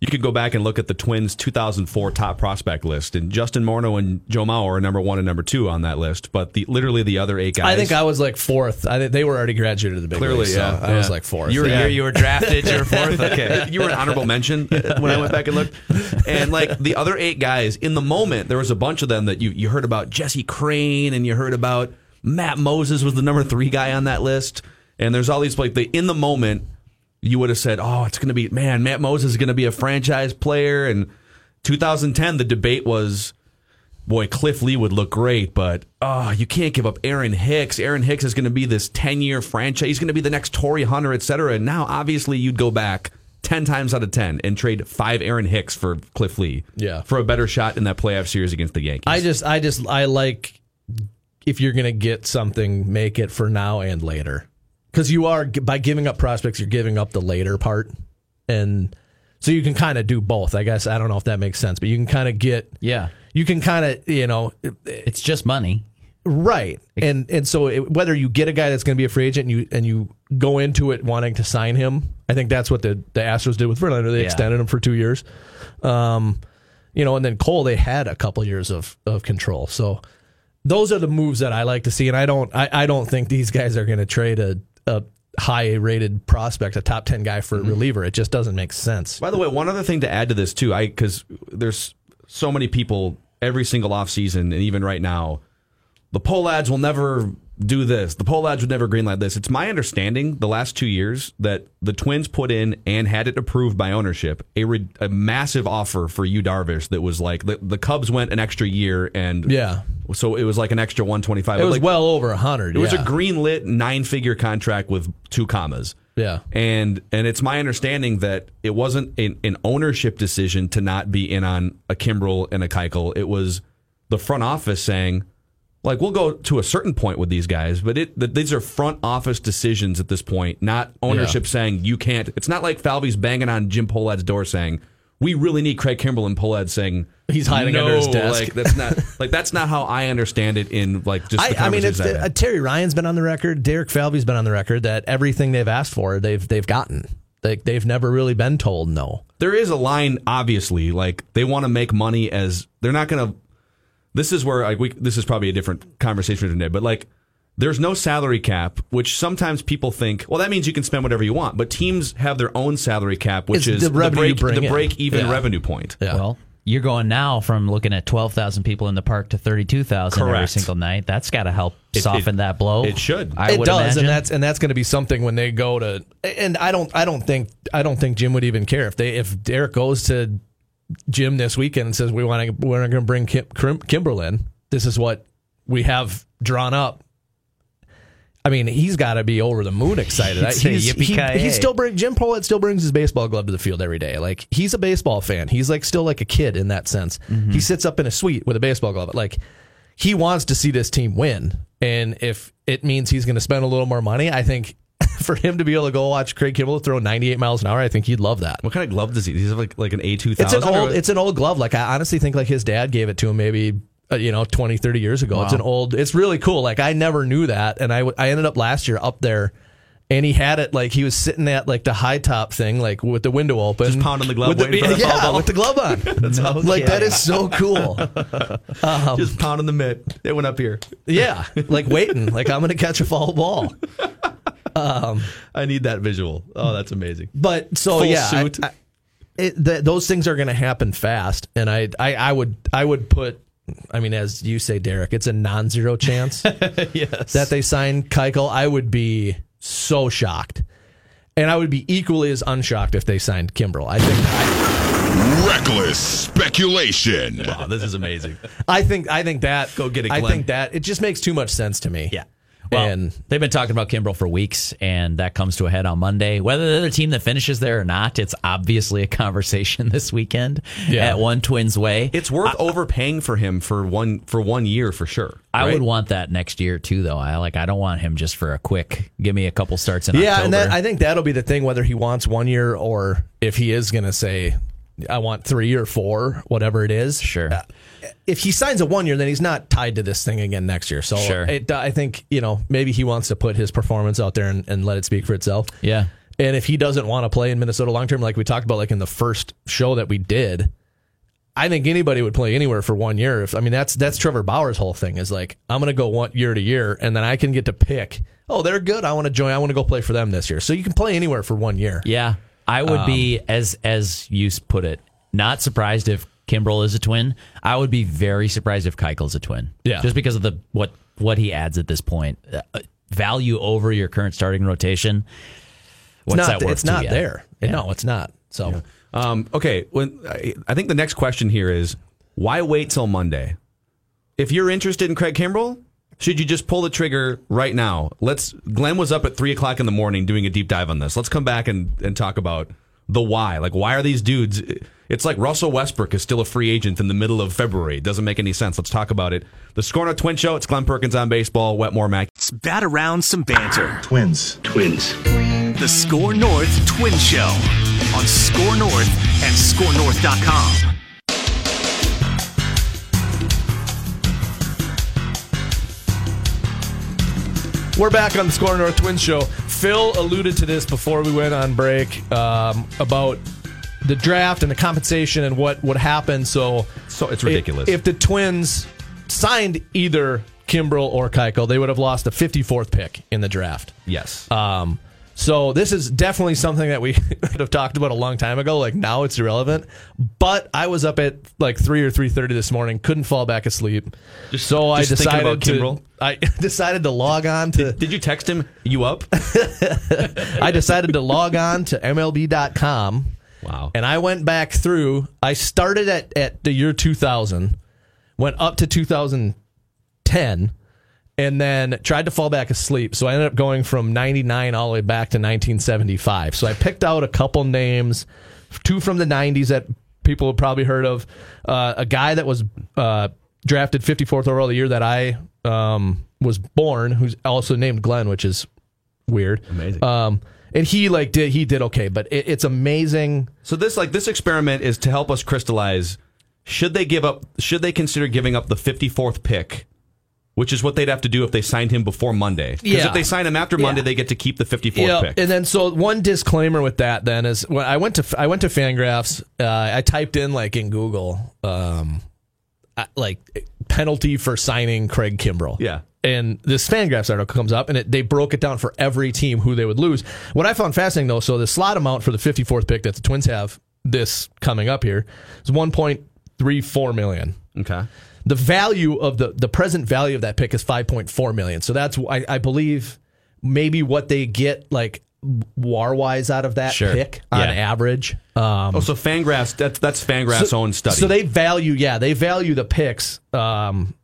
You could go back and look at the Twins 2004 top prospect list, and Justin Morneau and Joe Mauer are number one and number two on that list. But the literally the other eight guys. I think I was like fourth. I think they were already graduated to the big Clearly, leagues, so yeah, I was like fourth. you were Yeah. here, you were drafted, you were fourth. Okay. you were an honorable mention when I went back and looked. And like the other eight guys in the moment, there was a bunch of them that you, you heard about Jesse Crane and you heard about Matt Moses was the number three guy on that list. And there's all these like the in the moment you would have said, Oh, it's gonna be man, Matt Moses is gonna be a franchise player. And 2010, the debate was boy, Cliff Lee would look great, but oh, you can't give up Aaron Hicks. Aaron Hicks is going to be this 10 year franchise. He's going to be the next Torii Hunter, et cetera. And now, obviously, you'd go back 10 times out of 10 and trade five Aaron Hicks for Cliff Lee. Yeah. For a better shot in that playoff series against the Yankees. I just, I just, I like if you're going to get something, make it for now and later. Because you are, by giving up prospects, you're giving up the later part. And so you can kind of do both. I guess, I don't know if that makes sense, but you can kind of get, Yeah. you can kind of, you know, It's just money. Right, and and so it, whether you get a guy that's going to be a free agent and you and you go into it wanting to sign him, I think that's what the the Astros did with Verlander. They Yeah. extended him for two years. Um, you know, and then Cole they had a couple years of of control. So those are the moves that I like to see, and I don't I, I don't think these guys are going to trade a, a high rated prospect, a top ten guy for a mm-hmm. reliever. It just doesn't make sense. By the way, one other thing to add to this too, I because there's so many people every single offseason and even right now, the poll ads will never do this. The Pohlads would never greenlight this. It's my understanding the last two years that the Twins put in and had it approved by ownership a, re- a massive offer for Yu Darvish that was like the, the Cubs went an extra year and Yeah. so it was like an extra 125. It was like, well over a hundred. it was a green lit nine figure contract with two commas. Yeah. And and it's my understanding that it wasn't an, an ownership decision to not be in on a Kimbrel and a Keuchel. It was the front office saying, like, we'll go to a certain point with these guys, but it these are front office decisions at this point, not ownership saying you can't. It's not like Falvey's banging on Jim Pohlad's door saying, we really need Craig Kimbrel and Pohlad saying He's hiding no, under his desk. Like that's not like that's not how I understand it in like just the I, I mean, it's, I've uh. Terry Ryan's been on the record. Derek Falvey's been on the record that everything they've asked for, they've they've gotten. Like they've never really been told no. there is a line obviously like they want to make money as they're not going to this is where like we this is probably a different conversation today but like there's no salary cap which sometimes people think well that means you can spend whatever you want but teams have their own salary cap which It's is the revenue you break, the break even Yeah. revenue point Yeah. Well, you're going now from looking at 12,000 people in the park to 32,000 every single night. That's got to help It- soften it- that blow. it should. I it would does, imagine. and that's and that's going to be something when they go to. And I don't, I don't think, I don't think Jim would even care if they if Derek goes to Jim this weekend and says we want to we're going to bring Kim, Kim, Kimberlin. in. This is what we have drawn up. I mean, he's got to be over the moon excited. He's, he, he still bring Jim Pohlad still brings his baseball glove to the field every day. Like he's a baseball fan. He's like still like a kid in that sense. Mm-hmm. He sits up in a suite with a baseball glove. Like he wants to see this team win, and if it means he's going to spend a little more money, I think for him to be able to go watch Craig Kimbrel throw 98 miles an hour, I think he'd love that. what kind of glove does he does he have like like an A2000 It's an old it's an old glove. Like I honestly think like his dad gave it to him maybe uh, you know 20 30 years ago. It's an old it's really cool. Like I never knew that and I w- I ended up last year up there and he had it like he was sitting at like the high top thing like with the window open Just pounding the glove, with the, waiting for the yeah, foul ball. with the glove on. like that is so cool. just pounding the mitt it went up here Yeah, like waiting, like I'm going to catch a foul ball. Um, I need that visual oh that's amazing But so Full yeah, I- suit. I- it, th- those things are going to happen fast, and I, I, I would, I would put. I mean, as you say, Derek, it's a non-zero chance yes that they sign Keuchel. I would be so shocked, and I would be equally as unshocked if they signed Kimbrel. I think, I, Reckless speculation. wow this is amazing I think, I think that Go get it, I think that it just makes too much sense to me. Yeah. Well, and they've been talking about Kimbrel for weeks, and that comes to a head on Monday. Whether they're the team that finishes there or not, it's obviously a conversation this weekend Yeah. at One Twins Way. it's worth overpaying for him for one for one year for sure I right? would want that next year too, though. I like. I don't want him just for a quick. Give me a couple starts in yeah, October. and that, I think that'll be the thing whether he wants one year or if he is going to say, "I want three or four, whatever it is." Sure. Uh, if he signs a one year, then he's not tied to this thing again next year. So Sure. it, I think you know maybe he wants to put his performance out there and, and let it speak for itself. yeah. And if he doesn't want to play in Minnesota long term, like we talked about, like in the first show that we did, I think anybody would play anywhere for one year. If I mean that's that's Trevor Bauer's whole thing is like I'm going to go one year to year, and then I can get to pick. Oh, they're good. I want to join. I want to go play for them this year. So you can play anywhere for one year. Yeah, I would be as as you put it. Not surprised if Kimbrel is a twin. I would be very surprised if Keuchel's a twin. Yeah. just because of the what what he adds at this point. Uh, value over your current starting rotation. It's What's not. that worth it's to not you? there. No, it's not. So Um, okay, when I, I think the next question here is why wait till Monday? If you're interested in Craig Kimbrel, should you just pull the trigger right now? Let's. Glen was up at three o'clock in the morning doing a deep dive on this. Let's come back and, and talk about the why. Like, why are these dudes? It's like Russell Westbrook is still a free agent in the middle of February. It doesn't make any sense. Let's talk about it. The SKOR North Twin Show. It's Glen Perkins on baseball. Wetmore Mac. Let's bat around some banter. Twins. Twins. The SKOR North Twin Show on SKOR North and SKORNorth.com. We're back on the SKOR North Twins show. Phil alluded to this before we went on break um, about the draft and the compensation and what would happen. So So it's ridiculous. If, the Twins signed either Kimbrel or Keuchel, they would have lost the 54th pick in the draft. yes. Um, so this is definitely something that we could have talked about a long time ago. Like now it's irrelevant. But I was up at like three or three thirty this morning, couldn't fall back asleep. Just- so I just thinking decided to. I decided to log on to. Did you text him? You up? I decided to log on to MLB.com. Wow. And I went back through. I started at, at the year 2000, went up to 2010, and then tried to fall back asleep. So I ended up going from 99 all the way back to 1975. So I picked out a couple names, two from the 90s that people have probably heard of. Uh, a guy that was uh, drafted 54th overall the year that I um, was born, who's also named Glenn, which is weird. Amazing. Um, and he like did he did okay, but it, it's amazing. So this like this experiment is to help us crystallize should they give up should they consider giving up the 54th pick which is what they'd have to do if they signed him before Monday. Because Yeah. if they sign him after Monday, they get to keep the 54th Yeah, pick. and then so one disclaimer with that then is when I went to I went to Fangraphs, uh, I typed in like in Google, um, like penalty for signing Craig Kimbrel. Yeah. And this Fangraphs article comes up, and it, they broke it down for every team who they would lose. What I found fascinating though, so the slot amount for the 54th pick that the Twins have this coming up here is 1.34 million. okay. The value of the the present value of that pick is 5.4 million. So that's I, I believe maybe what they get like war wise out of that Sure. pick on Yeah. average. Um, Oh, so Fangraphs that's that's Fangraphs' own study. so they value, yeah, they value the picks um,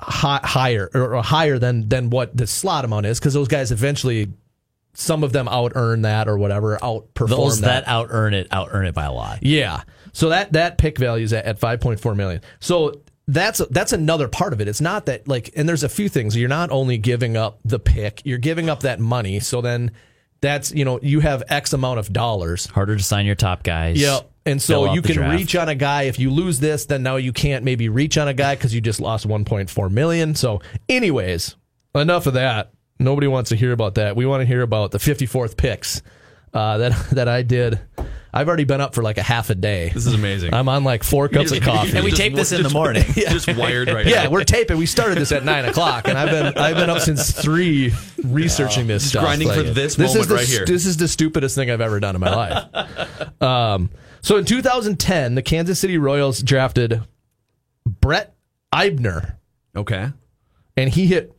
hi, higher or, or higher than than what the slot amount is because those guys eventually, some of them out earn that or whatever, outperform Those that. that out earn it, out earn it by a lot. Yeah. So that that pick value is at, at 5.4 million. So that's that's another part of it. It's not that like and there's a few things. You're not only giving up the pick, you're giving up that money. So then that's, you know, you have X amount of dollars. Harder to sign your top guys. Yep. And so you can reach on a guy if you lose this, then now you can't maybe reach on a guy because you just lost 1.4 million. So, anyways, enough of that. Nobody wants to hear about that. We want to hear about the 54th picks uh, that that I did. I've already been up for like a half a day. this is amazing. I'm on like four cups of coffee. And we Just- tape this in the just- morning. Just wired right yeah, now. we're taping. We started this at nine o'clock, and I've been I've been up since three researching this stuff. grinding for this moment is the, right here. This is the stupidest thing I've ever done in my life. um, so in 2010, the Kansas City Royals drafted Brett Eibner, Okay. and he hit.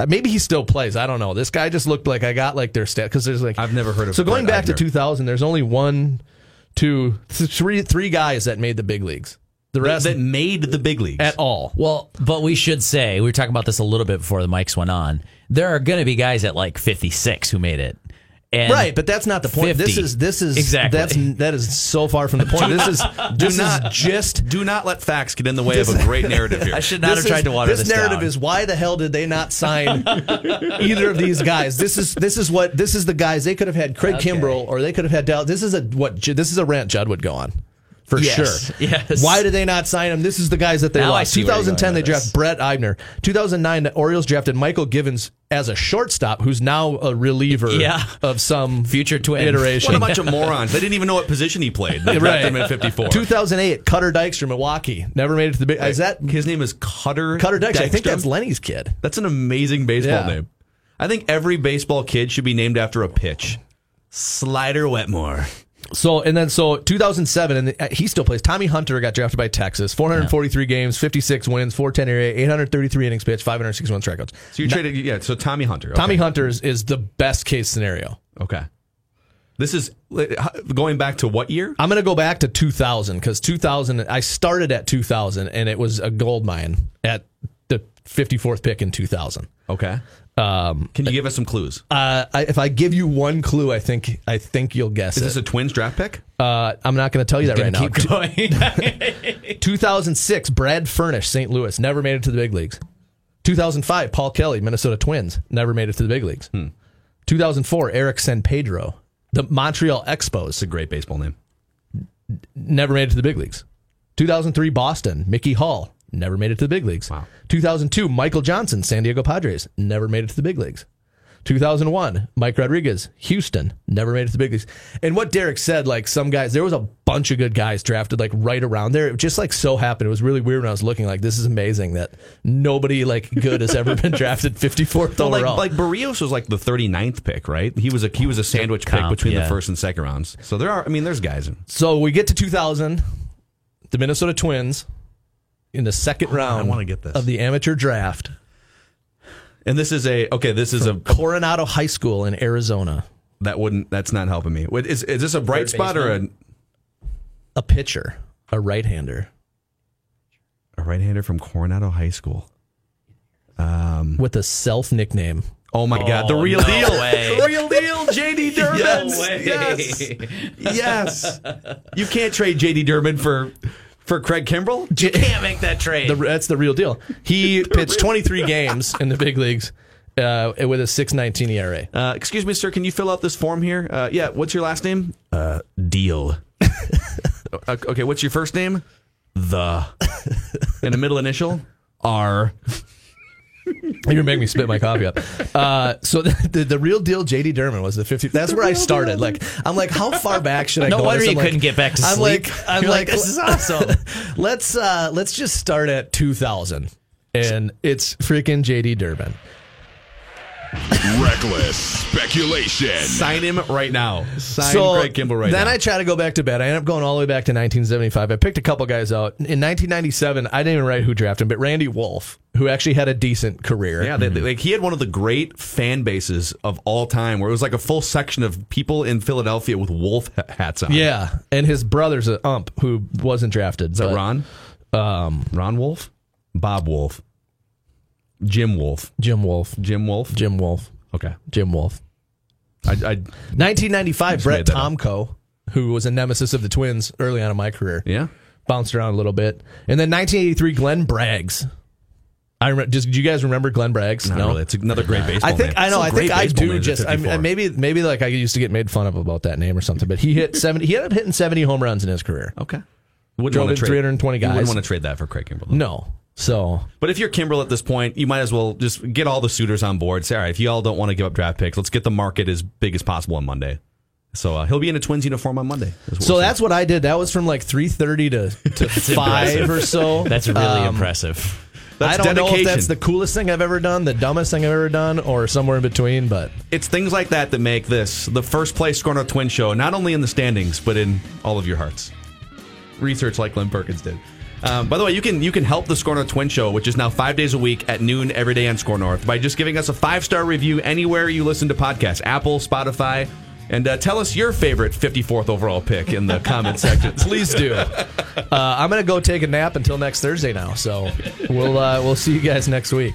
Uh, Maybe he still plays. I don't know. This guy just looked like I got like their stat because there's like I've never heard of So going Brett back to Eibner. 2000, there's only one, two, th- three, three guys that made the big leagues. The rest that made the big leagues. at all. Well, but we should say we were talking about this a little bit before the mics went on. There are going to be guys at like 56 who made it. And Right, but that's not the point. This 50. is this is Exactly. That's that is so far from the point. This is this not- is just Do not let facts get in the way of a great narrative here. I should not this have tried to water this this, narrative down. is why the hell did they not sign either of these guys? This is this is what this is the guys they could have had Craig Okay. Kimbrel or they could have had Dal. This is a what this is a rant Judd would go on for Yes, sure. yes. Why did they not sign him? This is the guys that they Now lost. see where you're 2010 they with draft. Brett Eibner. 2009 the Orioles drafted Mychal Givens as a shortstop, who's now a reliever Yeah. of some Future twin. iteration. What a bunch of morons. They didn't even know what position he played. They Right. drafted him at 54. 2008, Cutter Dykstra, Milwaukee. Never made it to the big. Is that His name is Cutter Cutter Dykstra? I think that's Lenny's kid. That's an amazing baseball Yeah. name. I think every baseball kid should be named after a pitch. Slider Wetmore. So and then so 2007, and uh, he still plays. Tommy Hunter got drafted by Texas. 443 games, 56 wins, 410 ERA, 833 innings pitched, 561 strikeouts. So you traded, yeah. So Tommy Hunter. Tommy Okay. Hunter is, is the best case scenario. Okay. This is going back to what year? I'm going to go back to 2000 because 2000. I started at 2000, and it was a gold mine at the 54th pick in 2000. Okay. Um, Can you give us some clues? uh, I, if I give you one clue, I think I think you'll guess Is it. this a Twins draft pick? uh, I'm not going to tell you that right now. Keep going. 2006, Brad Furnish, St. Louis, never made it to the big leagues. 2005, Paul Kelly, Minnesota Twins, never made it to the big leagues. 2004, Eric San Pedro, the Montreal Expos, It's a great baseball name. never made it to the big leagues. 2003, Boston, Mickey Hall, never made it to the big leagues. Wow. 2002, Michael Johnson, San Diego Padres, never made it to the big leagues. 2001, Mike Rodriguez, Houston, never made it to the big leagues. And what Derek said, like some guys, there was a bunch of good guys drafted like right around there. It just like so happened. It was really weird when I was looking like this is amazing that nobody like good has ever been drafted 54th So like overall. like Berrios was like the 39th pick, right? He was a he was a sandwich pick Comp, between the first and second rounds. So there are I mean there's guys. so we get to 2000, the Minnesota Twins in the second round I wanna get this. of the amateur draft, And this is a okay, this is a Coronado High School in Arizona. that wouldn't that's not helping me. Wait, Is is this a bright Third spot or a, A pitcher, a right-hander a right-hander from Coronado High School? Um, with a self nickname. Oh my god, the real no deal. way. The real deal, JD Durbin. No. Yes. yes. You can't trade JD Durbin for for Craig Kimbrel? You can't make that trade. The, that's the real deal. He pitched 23 games in the big leagues uh, with a 6.19 ERA. Uh, excuse me, sir. Can you fill out this form here? Uh, yeah. What's your last name? Uh, Deal. Okay. What's your first name? The. And a middle initial? R. You're gonna me spit my coffee up. Uh, so the, the, the real deal, JD Durbin was the 50. That's where I started. Like I'm like, how far back should I No go? wonder I'm you like- couldn't get back to sleep. I'm like, I'm You're like, like, this is awesome. let's uh, let's just start at 2000, and it's freaking JD Durbin. Reckless speculation. Sign him right now. Sign so Craig Kimbrel right then now. Then I try to go back to bed. I end up going all the way back to 1975. I picked a couple guys out. In 1997, I didn't even write who drafted him, but Randy Wolf, who actually had a decent career. Yeah, they, they- like he had one of the great fan bases of all time, where it was like a full section of people in Philadelphia with wolf hats on. Yeah, and his brother's an ump who wasn't drafted. is that Ron? Um, Ron Wolf, Bob Wolf, Jim Wolf, Jim Wolf. Jim Wolf. Jim Wolf. Okay, Jim Wolf. I, I 1995, Brett made that up. Tomko, who was a nemesis of the Twins early on in my career, yeah. bounced around a little bit. And then 1983, Glenn Braggs. I remember. Just, do you guys remember Glenn Braggs? Not really. It's another great baseball. I think name. I know. I think I do. Just I, 54. maybe maybe like I used to get made fun of about that name or something. But he hit seventy. He ended up hitting seventy home runs in his career. okay. Wouldn't Drove in trade- 320 You wouldn't guys. want to trade that for Craig Kimbrel. though. No. So But if you're Kimbrel at this point, you might as well just get all the suitors on board. Say, all right, if you all don't want to give up draft picks, let's get the market as big as possible on Monday. So uh, he'll be in a Twins uniform on Monday. so we'll that's what I did. That was from like three thirty to to five or so. That's really Um, impressive. That's I don't know if that's the coolest thing I've ever done, the dumbest thing I've ever done, or somewhere in between. But It's things like that that make this the first place SKOR North Twin show, not only in the standings, but in all of your hearts. Research like Glen Perkins did. Um, by the way, you can you can help the SKOR North Twin Show, which is now five days a week at noon every day on SKOR North, by just giving us a five star review anywhere you listen to podcasts, Apple, Spotify, and uh, tell us your favorite 54th overall pick in the comment section. please do. Uh, I'm gonna go take a nap until next Thursday now. So we'll uh, we'll see you guys next week.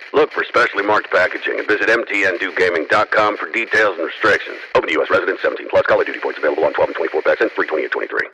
Look for specially marked packaging and visit mtndewgaming.com for details and restrictions. Open to U.S. residents 17 plus. Call of Duty points available on 12 and 24 packs and free 20 and 23.